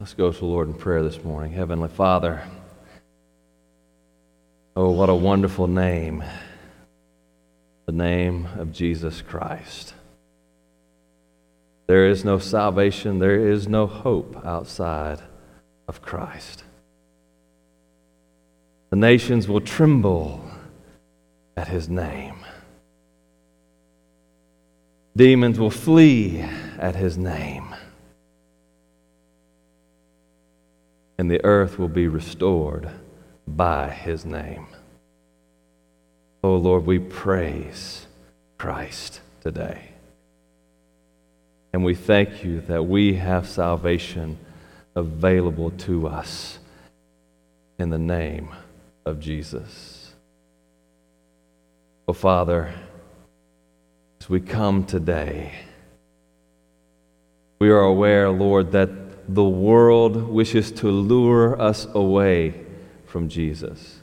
Let's go to the Lord in prayer this morning. Heavenly Father, oh, what a wonderful name, the name of Jesus Christ. There is no salvation, there is no hope outside of Christ. The nations will tremble at his name. Demons will flee at his name. And the earth will be restored by his name. Oh Lord, we praise Christ today. And we thank you that we have salvation available to us in the name of Jesus. Oh, Father, as we come today, we are aware, Lord, that the world wishes to lure us away from Jesus.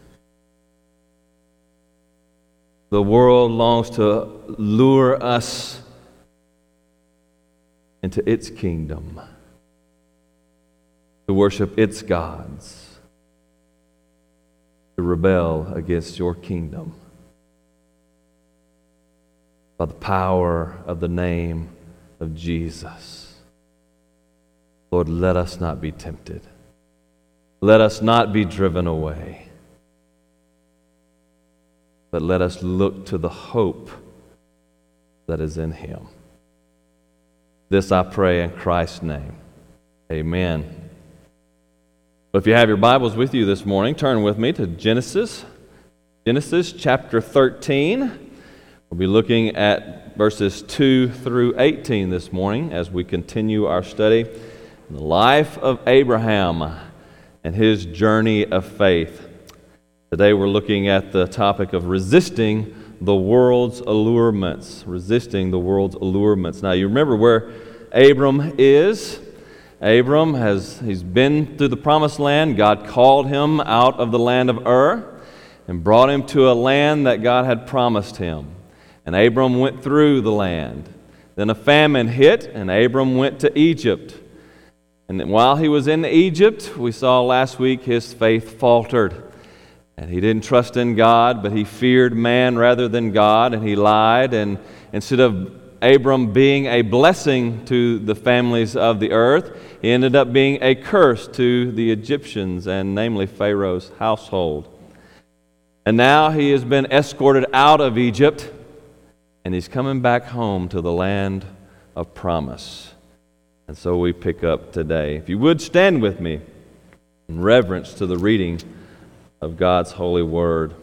The world longs to lure us into its kingdom, to worship its gods, to rebel against your kingdom. By the power of the name of Jesus. Lord, let us not be tempted. Let us not be driven away. But let us look to the hope that is in Him. This I pray in Christ's name. Amen. But if you have your Bibles with you this morning, turn with me to Genesis. Genesis chapter 13. We'll be looking at verses 2 through 18 this morning as we continue our study the life of Abraham and his journey of faith. Today we're looking at the topic of resisting the world's allurements, resisting the world's allurements. Now, you remember where Abram is. Abram has he's been through the promised land. God called him out of the land of Ur and brought him to a land that God had promised him. And Abram went through the land. Then a famine hit, and Abram went to Egypt. And while he was in Egypt, we saw last week his faith faltered. And he didn't trust in God, but he feared man rather than God, and he lied. And instead of Abram being a blessing to the families of the earth, he ended up being a curse to the Egyptians, and namely Pharaoh's household. And now he has been escorted out of Egypt, and he's coming back home to the land of promise. And so we pick up today. If you would stand with me in reverence to the reading of God's holy word.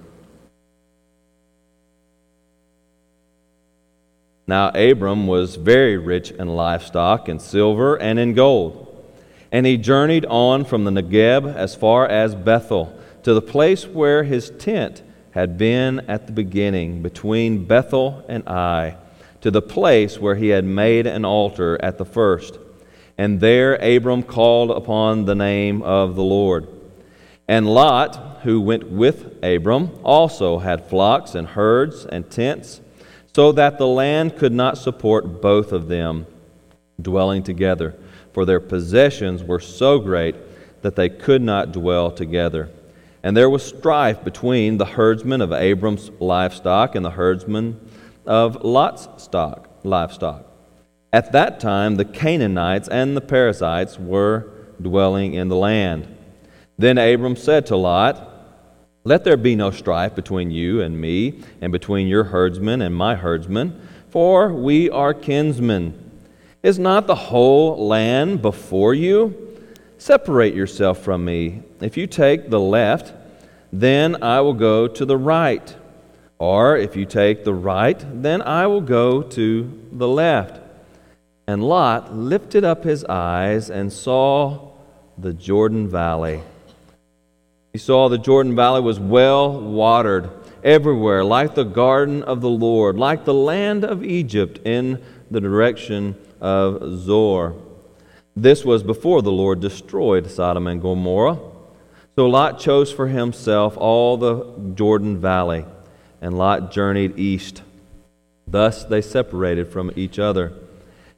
Now, Abram was very rich in livestock, in silver, and in gold. And he journeyed on from the Negeb as far as Bethel, to the place where his tent had been at the beginning, between Bethel and Ai, to the place where he had made an altar at the first. And there Abram called upon the name of the Lord. And Lot, who went with Abram, also had flocks and herds and tents, so that the land could not support both of them dwelling together, for their possessions were so great that they could not dwell together. And there was strife between the herdsmen of Abram's livestock and the herdsmen of Lot's stock, livestock. At that time, the Canaanites and the Perizzites were dwelling in the land. Then Abram said to Lot, Let there be no strife between you and me, and between your herdsmen and my herdsmen, for we are kinsmen. Is not the whole land before you? Separate yourself from me. If you take the left, then I will go to the right. Or if you take the right, then I will go to the left. And Lot lifted up his eyes and saw the Jordan Valley he saw the Jordan Valley was well watered everywhere, like the garden of the Lord, like the land of Egypt in the direction of Zoar. This was before the Lord destroyed Sodom and Gomorrah. So Lot chose for himself all the Jordan Valley, and Lot journeyed east. Thus they separated from each other.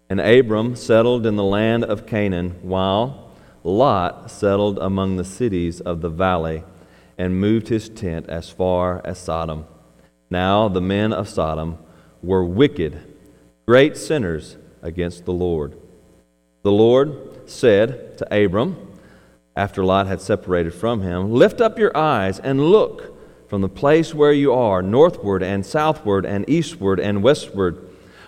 And Abram settled in the land of Canaan, while Lot settled among the cities of the valley and moved his tent as far as Sodom. Now the men of Sodom were wicked, great sinners against the Lord. The Lord said to Abram, after Lot had separated from him, Lift up your eyes and look from the place where you are, northward and southward and eastward and westward.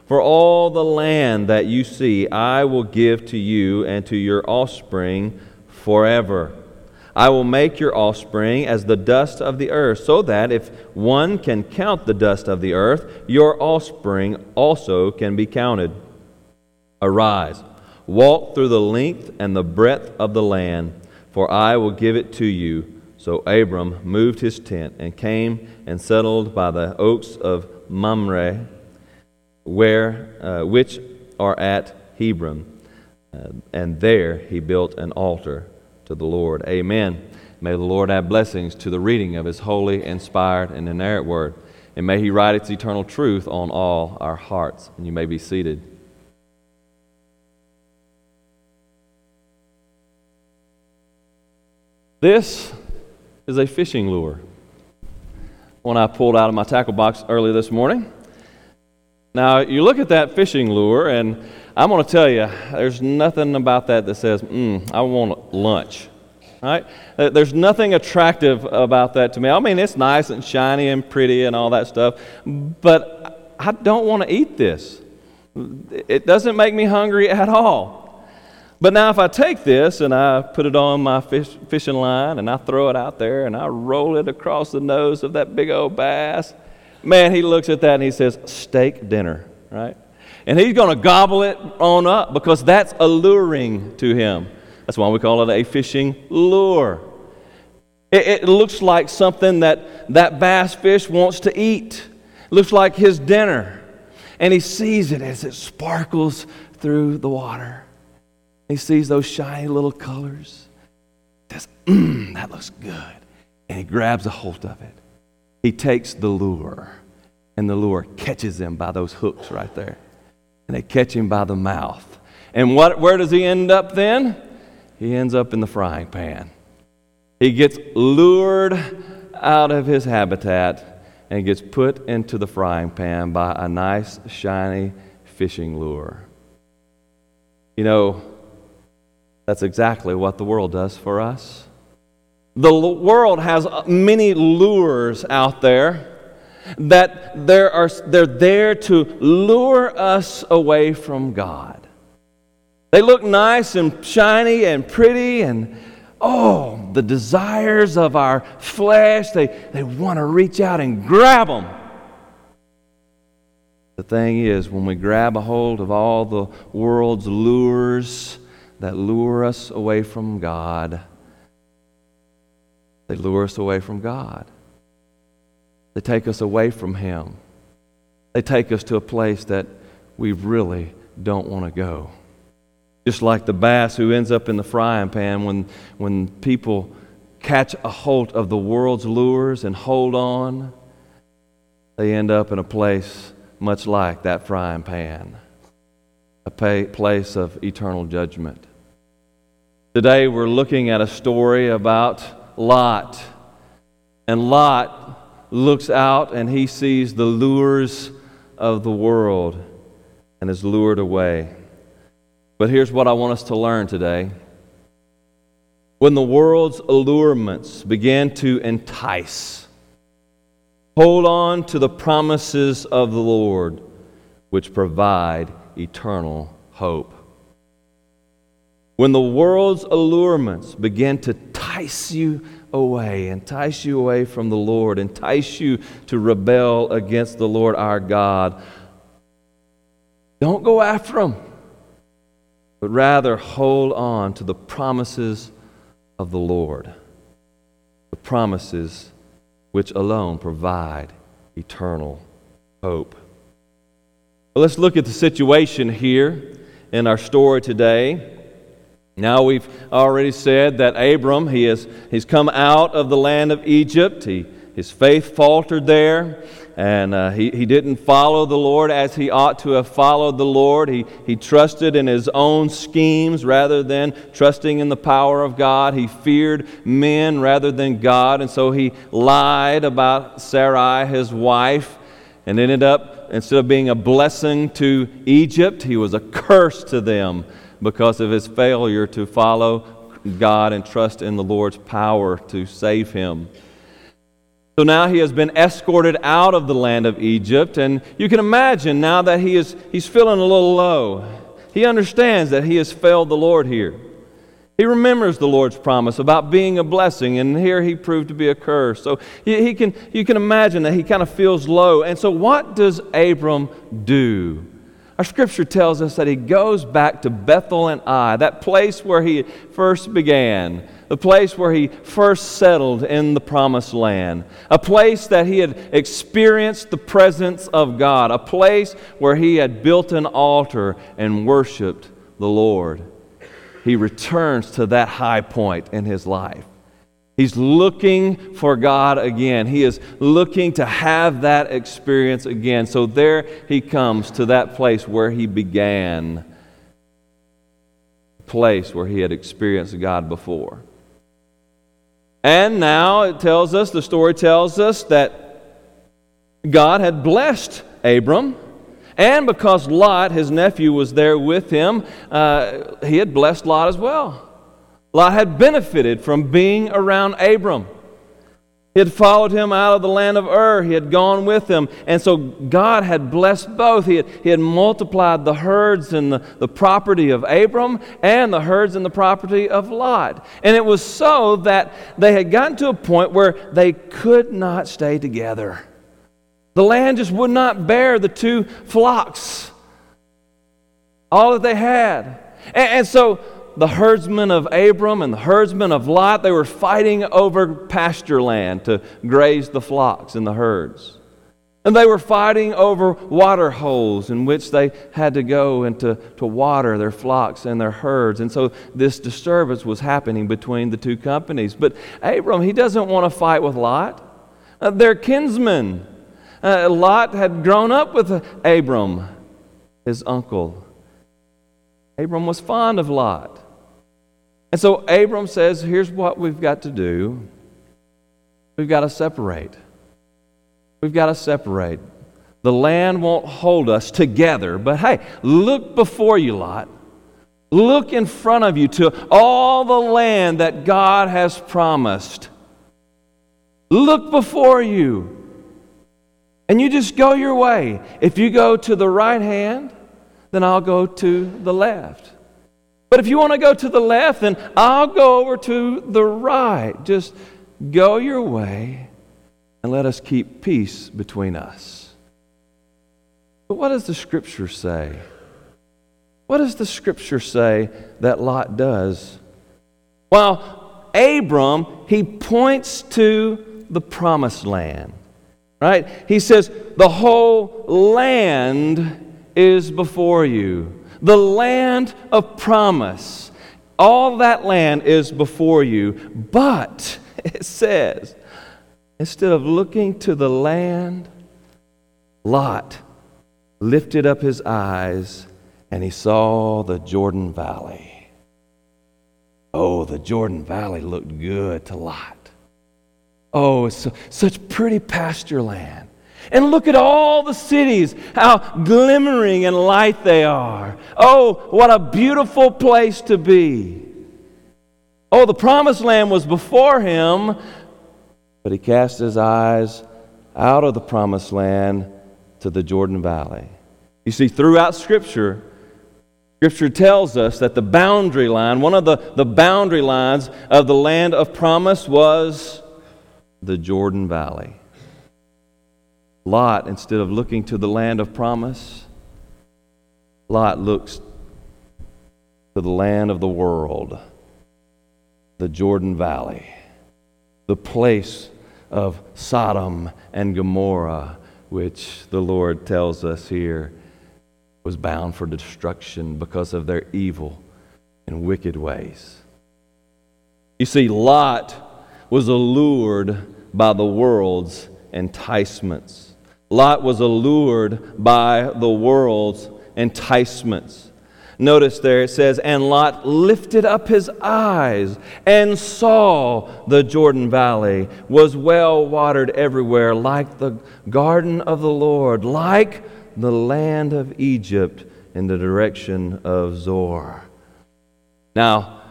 For all the land that you see, I will give to you and to your offspring forever. I will make your offspring as the dust of the earth, so that if one can count the dust of the earth, your offspring also can be counted. Arise, walk through the length and the breadth of the land, for I will give it to you. So Abram moved his tent and came and settled by the oaks of Mamre, where, uh, which are at Hebron. Uh, and there he built an altar to the Lord. Amen. May the Lord add blessings to the reading of his holy, inspired, and inerrant word. And may he write its eternal truth on all our hearts. And you may be seated. This is a fishing lure. One I pulled out of my tackle box early this morning. Now, you look at that fishing lure, and I'm going to tell you, there's nothing about that that says, mm, I want lunch. Right? There's nothing attractive about that to me. I mean, it's nice and shiny and pretty and all that stuff, but I don't want to eat this. It doesn't make me hungry at all. But now, if I take this and I put it on my fish, fishing line and I throw it out there and I roll it across the nose of that big old bass, man, he looks at that and he says, steak dinner, right? And he's going to gobble it on up because that's alluring to him. That's why we call it a fishing lure. It, it looks like something that that bass fish wants to eat. It looks like his dinner. And he sees it as it sparkles through the water. He sees those shiny little colors. Says, mmm, that looks good. And he grabs a hold of it. He takes the lure, and the lure catches him by those hooks right there. And they catch him by the mouth. And what, where does he end up then? He ends up in the frying pan. He gets lured out of his habitat and gets put into the frying pan by a nice, shiny fishing lure. You know, that's exactly what the world does for us. The world has uh, many lures out there that there are, they're there to lure us away from God. They look nice and shiny and pretty and oh, the desires of our flesh, they, they want to reach out and grab them. The thing is, when we grab a hold of all the world's lures, that lure us away from God. They lure us away from God. They take us away from Him. They take us to a place that we really don't want to go. Just like the bass who ends up in the frying pan when, when people catch a hold of the world's lures and hold on, they end up in a place much like that frying pan, a place of eternal judgment. Today we're looking at a story about Lot. And Lot looks out and he sees the lures of the world and is lured away. But here's what I want us to learn today. When the world's allurements begin to entice, hold on to the promises of the Lord, which provide eternal hope. When the world's allurements begin to entice you away, entice you away from the Lord, entice you to rebel against the Lord our God, don't go after them, but rather hold on to the promises of the Lord, the promises which alone provide eternal hope. Well, let's look at the situation here in our story today. Now we've already said that Abram, he has, he's come out of the land of Egypt. He, his faith faltered there, and uh, he, he didn't follow the Lord as he ought to have followed the Lord. He, he trusted in his own schemes rather than trusting in the power of God. He feared men rather than God, and so he lied about Sarai, his wife, and ended up, instead of being a blessing to Egypt, he was a curse to them because of his failure to follow God and trust in the Lord's power to save him. So now he has been escorted out of the land of Egypt, and you can imagine now that he is he's feeling a little low. He understands that he has failed the Lord here. He remembers the Lord's promise about being a blessing, and here he proved to be a curse. So he, can, you can imagine that he kind of feels low. And so, what does Abram do? Our scripture tells us that he goes back to Bethel and Ai, that place where he first began the place where he first settled in the promised land, a place that he had experienced the presence of God, a place where he had built an altar and worshiped the Lord. He returns to that high point in his life. He's looking for God again. He is looking to have that experience again. So there he comes to that place where he began, place where he had experienced God before. And now it tells us, the story tells us that God had blessed Abram. And because Lot, his nephew, was there with him, uh, he had blessed Lot as well. Lot had benefited from being around Abram. He had followed him out of the land of Ur. He had gone with him. And so God had blessed both. He had, he had multiplied the herds and the, the property of Abram and the herds and the property of Lot. And it was so that they had gotten to a point where they could not stay together. The land just would not bear the two flocks, all that they had. and, and so the herdsmen of Abram and the herdsmen of Lot, they were fighting over pasture land to graze the flocks and the herds. And they were fighting over water holes in which they had to go and to, to water their flocks and their herds. And so this disturbance was happening between the two companies. But Abram, he doesn't want to fight with Lot. Uh, they're kinsmen. Uh, Lot had grown up with Abram, his uncle. Abram was fond of Lot. And so Abram says, here's what we've got to do we've got to separate. We've got to separate. The land won't hold us together, but hey, look before you, Lot. Look in front of you to all the land that God has promised. Look before you. And you just go your way. If you go to the right hand, then I'll go to the left. But if you want to go to the left, then I'll go over to the right. Just go your way and let us keep peace between us. But what does the scripture say? What does the scripture say that Lot does? Well, Abram, he points to the promised land. Right? He says, The whole land is before you the land of promise. All that land is before you, but it says, instead of looking to the land, Lot lifted up his eyes and he saw the Jordan Valley. Oh, the Jordan Valley looked good to Lot. Oh, it's so, such pretty pasture land. And look at all the cities, how glimmering and light they are. Oh, what a beautiful place to be. Oh, the promised land was before him, but he cast his eyes out of the promised land to the Jordan Valley. You see, throughout Scripture, Scripture tells us that the boundary line, one of the, the boundary lines of the land of promise was the Jordan Valley. Lot, instead of looking to the land of promise, Lot looks to the land of the world, the Jordan Valley, the place of Sodom and Gomorrah, which the Lord tells us here was bound for destruction because of their evil and wicked ways. You see, Lot was allured by the world's enticements. Lot was allured by the world's enticements. Notice there it says, And Lot lifted up his eyes and saw the Jordan Valley was well watered everywhere, like the garden of the Lord, like the land of Egypt in the direction of Zoar. Now,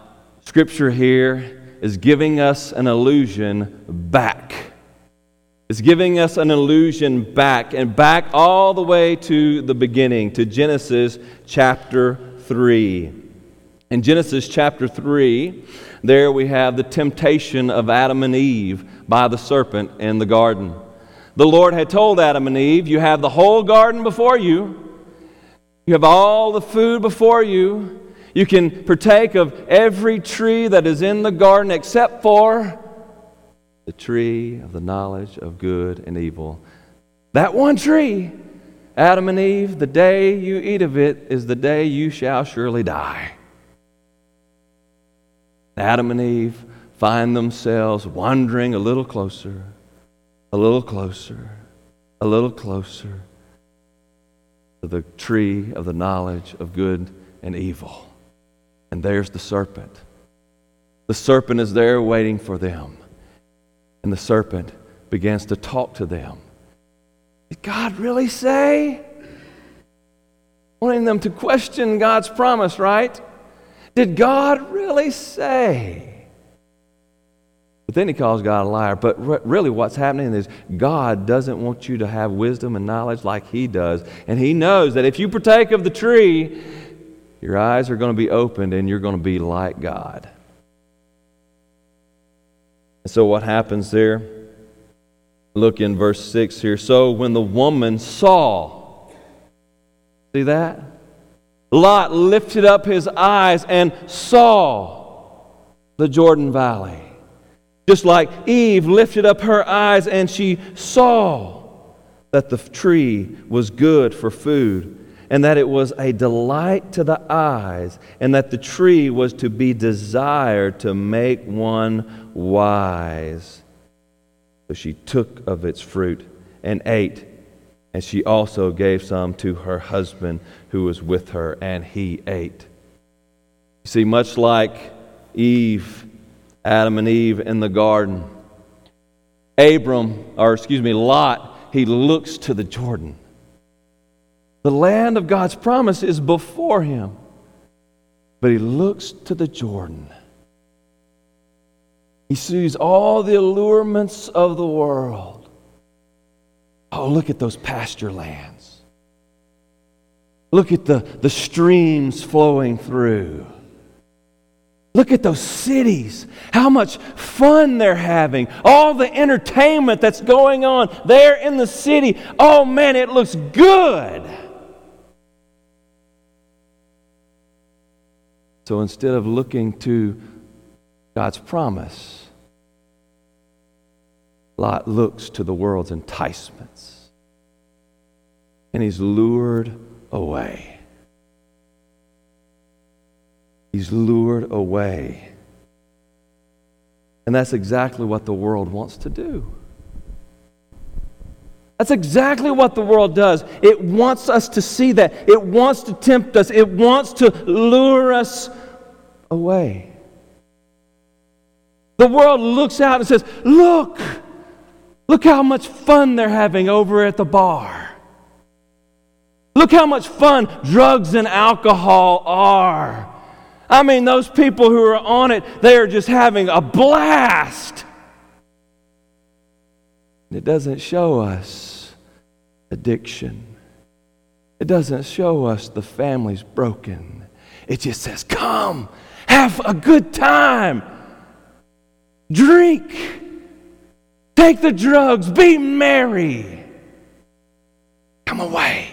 Scripture here is giving us an illusion back. It's giving us an illusion back, and back all the way to the beginning, to Genesis chapter 3. In Genesis chapter 3, there we have the temptation of Adam and Eve by the serpent in the garden. The Lord had told Adam and Eve, You have the whole garden before you, you have all the food before you. You can partake of every tree that is in the garden except for the tree of the knowledge of good and evil. That one tree Adam and Eve, the day you eat of it is the day you shall surely die. Adam and Eve find themselves wandering a little closer, a little closer, a little closer to the tree of the knowledge of good and evil. And there's the serpent. The serpent is there waiting for them. And the serpent begins to talk to them. Did God really say? Wanting them to question God's promise, right? Did God really say? But then he calls God a liar. But re- really, what's happening is God doesn't want you to have wisdom and knowledge like he does. And he knows that if you partake of the tree, your eyes are going to be opened and you're going to be like God. And so, what happens there? Look in verse 6 here. So when the woman saw, see that? Lot lifted up his eyes and saw the Jordan Valley. Just like Eve lifted up her eyes and she saw that the tree was good for food and that it was a delight to the eyes and that the tree was to be desired to make one wise. So she took of its fruit and ate, and she also gave some to her husband who was with her, and he ate. You see, much like Eve, Adam and Eve in the garden, Abram, or excuse me, Lot, he looks to the Jordan. The land of God's promise is before him, but he looks to the Jordan. He sees all the allurements of the world. Oh, look at those pasture lands. Look at the, the streams flowing through. Look at those cities, how much fun they're having, all the entertainment that's going on there in the city. Oh man, it looks good. So instead of looking to God's promise, Lot looks to the world's enticements and he's lured away. He's lured away. And that's exactly what the world wants to do. That's exactly what the world does. It wants us to see that. It wants to tempt us. It wants to lure us away. The world looks out and says, Look, look how much fun they're having over at the bar. Look how much fun drugs and alcohol are. I mean, those people who are on it, they are just having a blast. It doesn't show us addiction. It doesn't show us the family's broken. It just says, Come, have a good time. Drink. Take the drugs. Be merry. Come away.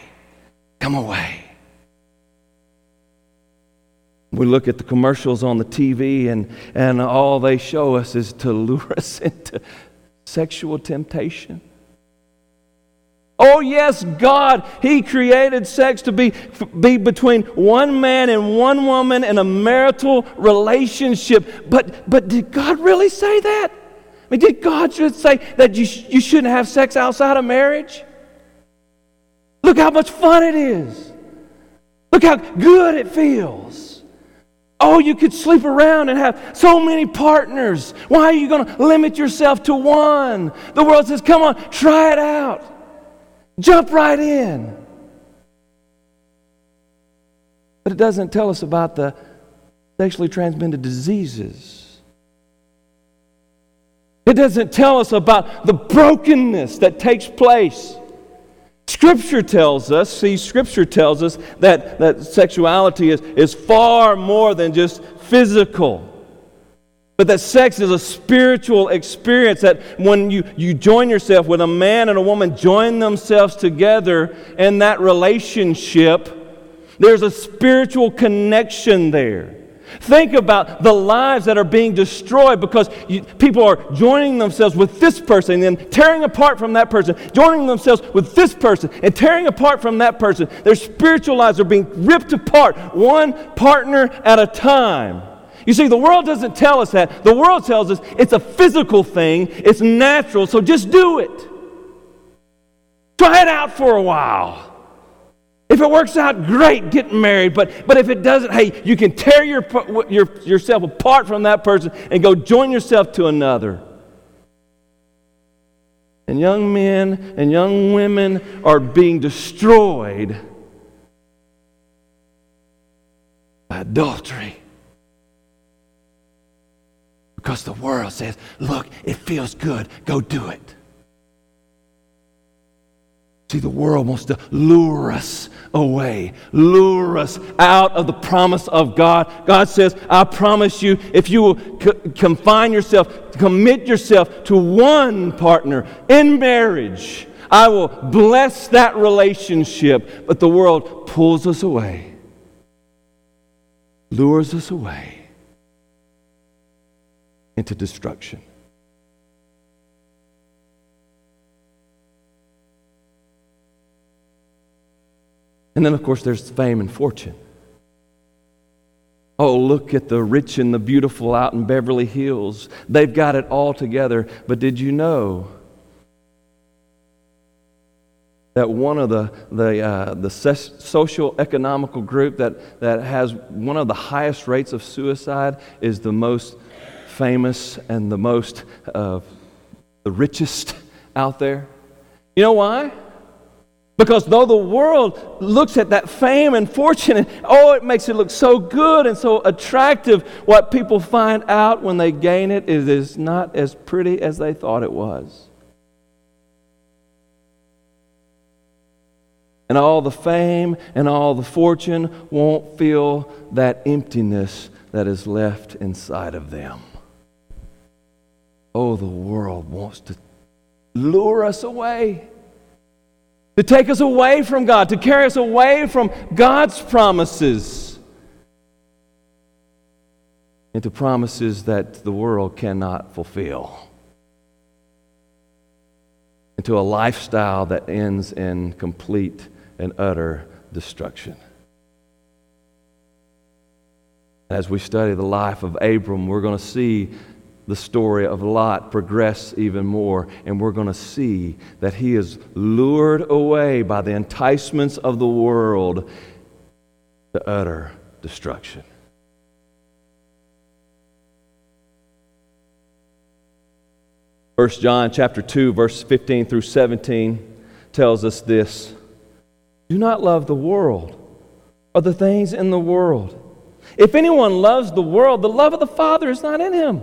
Come away. We look at the commercials on the TV, and, and all they show us is to lure us into sexual temptation. Oh, yes, God, He created sex to be, be between one man and one woman in a marital relationship. But, but did God really say that? I mean, did God just say that you, sh- you shouldn't have sex outside of marriage? Look how much fun it is. Look how good it feels. Oh, you could sleep around and have so many partners. Why are you going to limit yourself to one? The world says, come on, try it out. Jump right in. But it doesn't tell us about the sexually transmitted diseases. It doesn't tell us about the brokenness that takes place. Scripture tells us, see, Scripture tells us that, that sexuality is, is far more than just physical. But that sex is a spiritual experience that when you, you join yourself, when a man and a woman join themselves together in that relationship, there's a spiritual connection there. Think about the lives that are being destroyed because you, people are joining themselves with this person and then tearing apart from that person, joining themselves with this person and tearing apart from that person. Their spiritual lives are being ripped apart, one partner at a time. You see, the world doesn't tell us that. The world tells us it's a physical thing, it's natural, so just do it. Try it out for a while. If it works out, great, get married. But, but if it doesn't, hey, you can tear your, your, yourself apart from that person and go join yourself to another. And young men and young women are being destroyed by adultery. Because the world says, look, it feels good, go do it. See, the world wants to lure us away, lure us out of the promise of God. God says, I promise you, if you will confine yourself, commit yourself to one partner in marriage, I will bless that relationship. But the world pulls us away, lures us away into destruction. And then, of course, there's fame and fortune. Oh, look at the rich and the beautiful out in Beverly Hills. They've got it all together. But did you know that one of the, the, uh, the social economical group that, that has one of the highest rates of suicide is the most famous and the most, uh, the richest out there? You know why? Because though the world looks at that fame and fortune and oh, it makes it look so good and so attractive, what people find out when they gain it is not as pretty as they thought it was. And all the fame and all the fortune won't fill that emptiness that is left inside of them. Oh, the world wants to lure us away to take us away from God, to carry us away from God's promises into promises that the world cannot fulfill, into a lifestyle that ends in complete and utter destruction. As we study the life of Abram, we're going to see the story of Lot progress even more, and we're going to see that he is lured away by the enticements of the world to utter destruction. First John chapter 2 verse 15 through 17 tells us this. Do not love the world or the things in the world. If anyone loves the world, the love of the Father is not in him.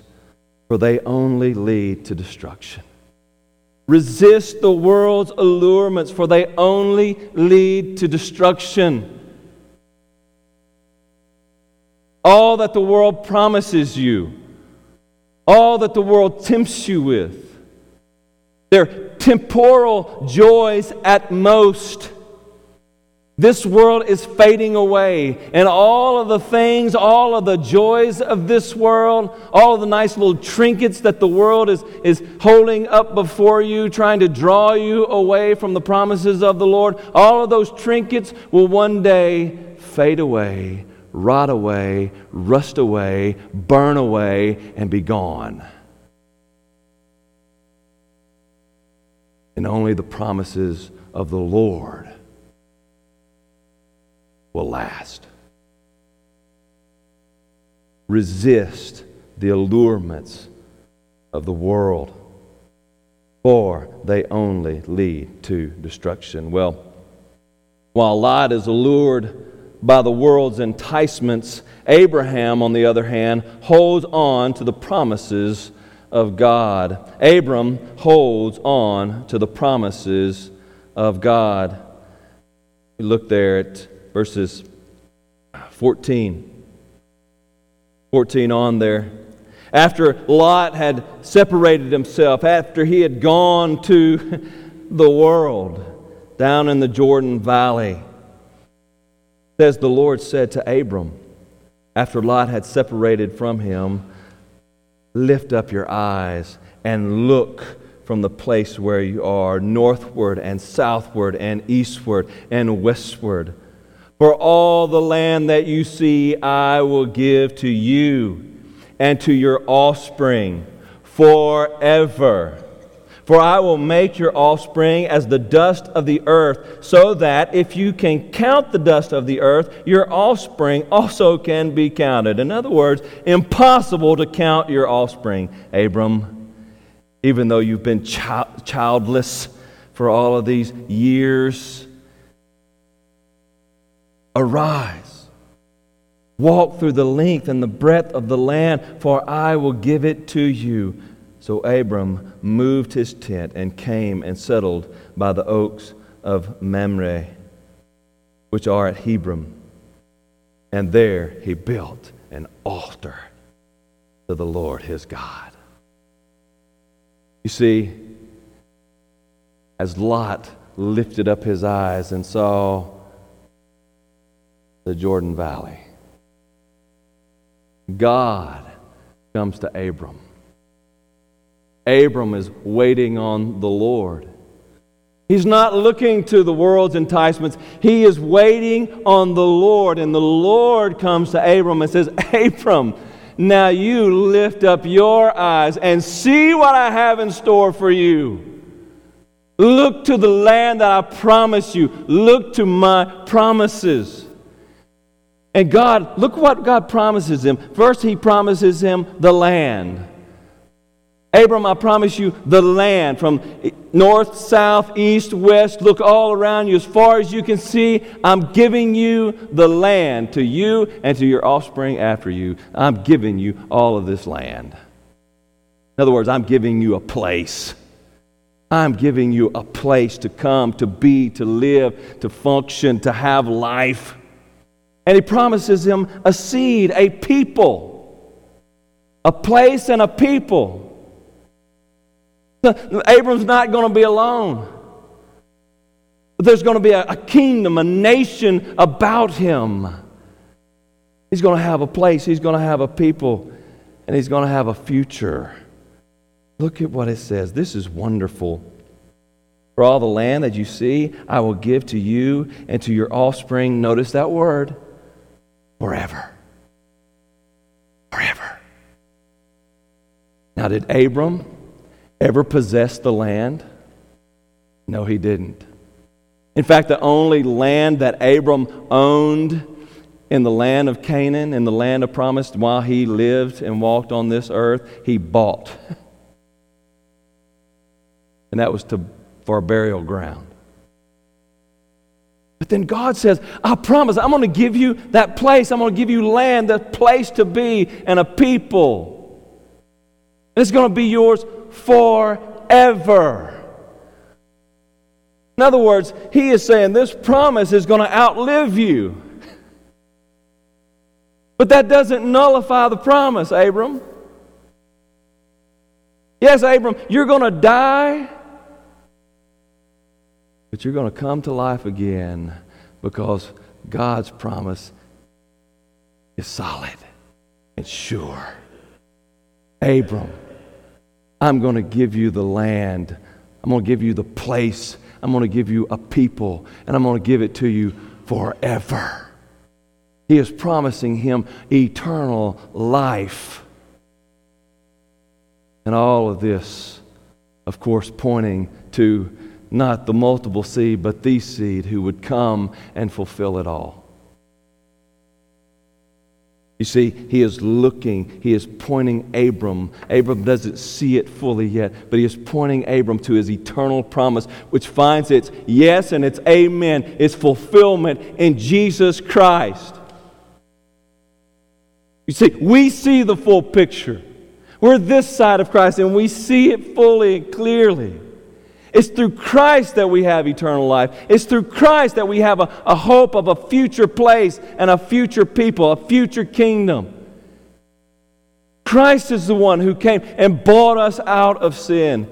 for they only lead to destruction. Resist the world's allurements, for they only lead to destruction. All that the world promises you, all that the world tempts you with, They're temporal joys at most. This world is fading away, and all of the things, all of the joys of this world, all of the nice little trinkets that the world is, is holding up before you, trying to draw you away from the promises of the Lord, all of those trinkets will one day fade away, rot away, rust away, burn away, and be gone. And only the promises of the Lord will last. Resist the allurements of the world, for they only lead to destruction. Well, while Lot is allured by the world's enticements, Abraham, on the other hand, holds on to the promises of God. Abram holds on to the promises of God. Look there at verses 14. 14 on there. After Lot had separated himself, after he had gone to the world down in the Jordan Valley, says the Lord said to Abram, after Lot had separated from him, Lift up your eyes and look from the place where you are, northward and southward and eastward and westward. For all the land that you see, I will give to you and to your offspring forever. For I will make your offspring as the dust of the earth, so that if you can count the dust of the earth, your offspring also can be counted. In other words, impossible to count your offspring, Abram, even though you've been childless for all of these years. Arise, walk through the length and the breadth of the land, for I will give it to you. So Abram moved his tent and came and settled by the oaks of Mamre, which are at Hebron. And there he built an altar to the Lord his God. You see, as Lot lifted up his eyes and saw the Jordan Valley. God comes to Abram. Abram is waiting on the Lord. He's not looking to the world's enticements. He is waiting on the Lord. And the Lord comes to Abram and says, Abram, now you lift up your eyes and see what I have in store for you. Look to the land that I promise you. Look to my promises. And God, look what God promises him. First, he promises him the land. Abram, I promise you the land from north, south, east, west. Look all around you as far as you can see. I'm giving you the land to you and to your offspring after you. I'm giving you all of this land. In other words, I'm giving you a place. I'm giving you a place to come, to be, to live, to function, to have life. And he promises him a seed, a people, a place and a people. Abram's not going to be alone. There's going to be a, a kingdom, a nation about him. He's going to have a place, he's going to have a people, and he's going to have a future. Look at what it says. This is wonderful. For all the land that you see, I will give to you and to your offspring. Notice that word forever. Forever. Now, did Abram ever possess the land? No, he didn't. In fact, the only land that Abram owned in the land of Canaan, in the land of promise, while he lived and walked on this earth, he bought. And that was to, for a burial ground. But then God says, I promise, I'm going to give you that place. I'm going to give you land, that place to be, and a people. And it's going to be yours forever. In other words, He is saying this promise is going to outlive you. But that doesn't nullify the promise, Abram. Yes, Abram, you're going to die But you're going to come to life again because God's promise is solid and sure. Abram, I'm going to give you the land. I'm going to give you the place. I'm going to give you a people, and I'm going to give it to you forever. He is promising him eternal life. And all of this, of course, pointing to not the multiple seed, but the seed who would come and fulfill it all. You see, he is looking, he is pointing Abram. Abram doesn't see it fully yet, but he is pointing Abram to his eternal promise, which finds its yes and its amen, its fulfillment in Jesus Christ. You see, we see the full picture. We're this side of Christ and we see it fully and clearly. It's through Christ that we have eternal life. It's through Christ that we have a, a hope of a future place and a future people, a future kingdom. Christ is the one who came and bought us out of sin.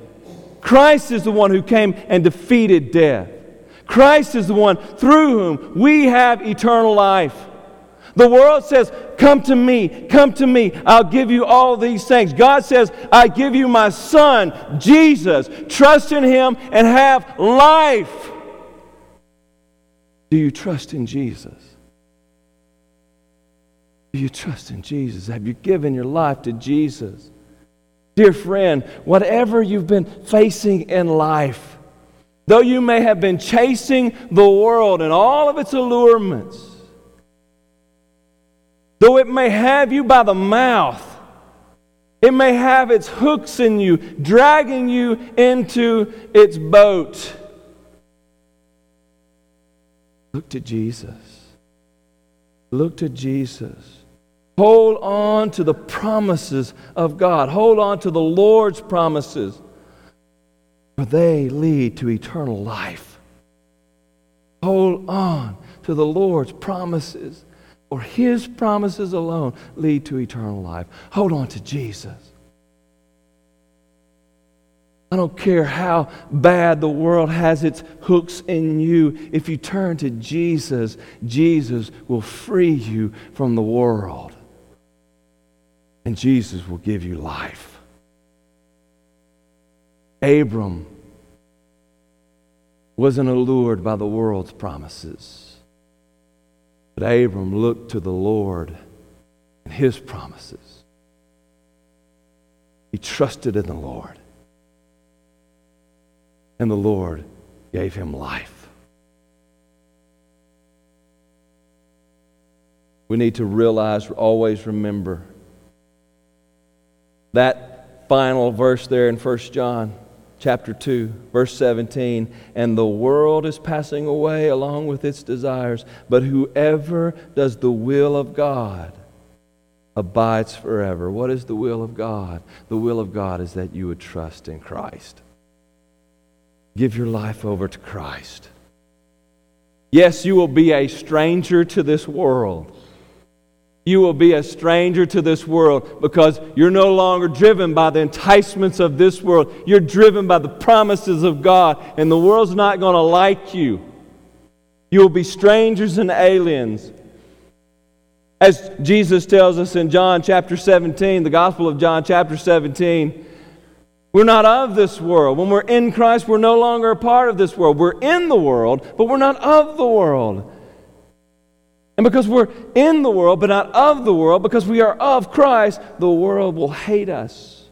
Christ is the one who came and defeated death. Christ is the one through whom we have eternal life. The world says, Come to me, come to me, I'll give you all these things. God says, I give you my Son, Jesus. Trust in Him and have life. Do you trust in Jesus? Do you trust in Jesus? Have you given your life to Jesus? Dear friend, whatever you've been facing in life, though you may have been chasing the world and all of its allurements, Though it may have you by the mouth, it may have its hooks in you, dragging you into its boat. Look to Jesus. Look to Jesus. Hold on to the promises of God. Hold on to the Lord's promises, for they lead to eternal life. Hold on to the Lord's promises or his promises alone lead to eternal life. Hold on to Jesus. I don't care how bad the world has its hooks in you. If you turn to Jesus, Jesus will free you from the world. And Jesus will give you life. Abram wasn't allured by the world's promises. But Abram looked to the Lord and his promises. He trusted in the Lord. And the Lord gave him life. We need to realize, always remember that final verse there in 1 John chapter 2, verse 17. And the world is passing away along with its desires, but whoever does the will of God abides forever. What is the will of God? The will of God is that you would trust in Christ. Give your life over to Christ. Yes, you will be a stranger to this world. You will be a stranger to this world because you're no longer driven by the enticements of this world. You're driven by the promises of God, and the world's not going to like you. You will be strangers and aliens. As Jesus tells us in John chapter 17, the Gospel of John chapter 17, we're not of this world. When we're in Christ, we're no longer a part of this world. We're in the world, but we're not of the world. And because we're in the world, but not of the world, because we are of Christ, the world will hate us.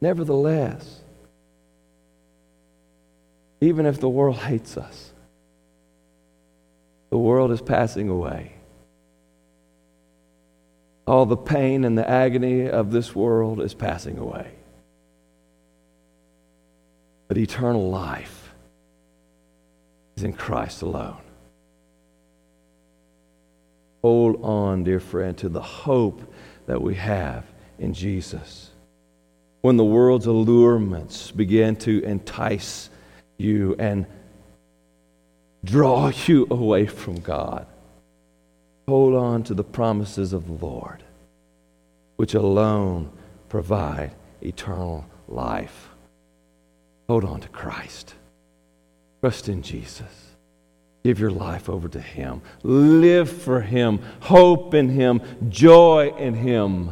Nevertheless, even if the world hates us, the world is passing away. All the pain and the agony of this world is passing away. But eternal life is in Christ alone. Hold on, dear friend, to the hope that we have in Jesus. When the world's allurements begin to entice you and draw you away from God, hold on to the promises of the Lord, which alone provide eternal life. Hold on to Christ. Trust in Jesus. Give your life over to Him. Live for Him. Hope in Him. Joy in Him.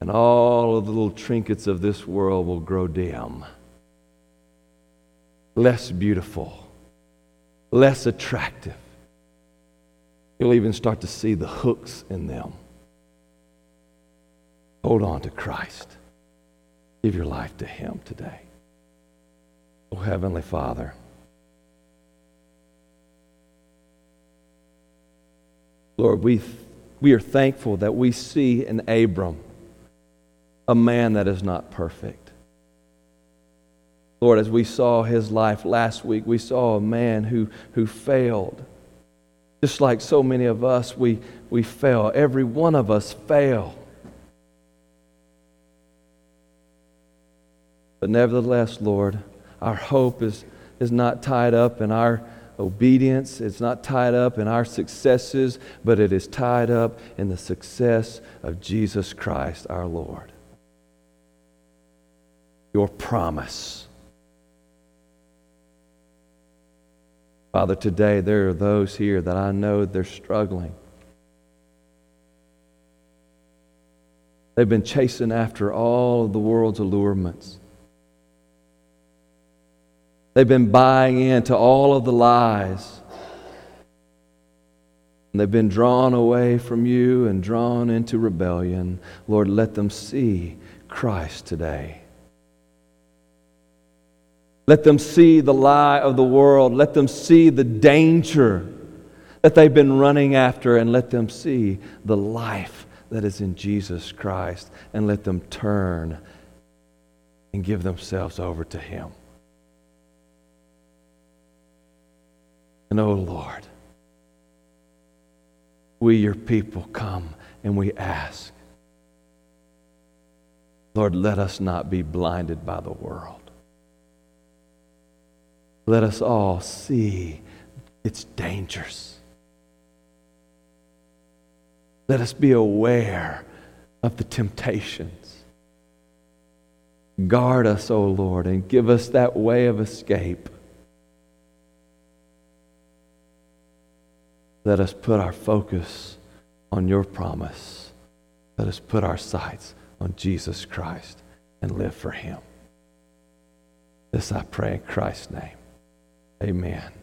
And all of the little trinkets of this world will grow dim, less beautiful, less attractive. You'll even start to see the hooks in them. Hold on to Christ. Give your life to Him today. Oh, Heavenly Father. Lord, we, we are thankful that we see in Abram a man that is not perfect. Lord, as we saw his life last week, we saw a man who, who failed. Just like so many of us, we, we fail. Every one of us fail. But nevertheless, Lord, our hope is, is not tied up in our obedience. It's not tied up in our successes, but it is tied up in the success of Jesus Christ our Lord. Your promise. Father, today there are those here that I know they're struggling. They've been chasing after all of the world's allurements. They've been buying into all of the lies. And they've been drawn away from you and drawn into rebellion. Lord, let them see Christ today. Let them see the lie of the world. Let them see the danger that they've been running after, and let them see the life that is in Jesus Christ, and let them turn and give themselves over to Him. And oh Lord, we, your people, come and we ask, Lord, let us not be blinded by the world. Let us all see its dangers. Let us be aware of the temptations. Guard us, O oh Lord, and give us that way of escape Let us put our focus on your promise. Let us put our sights on Jesus Christ and live for him. This I pray in Christ's name. Amen.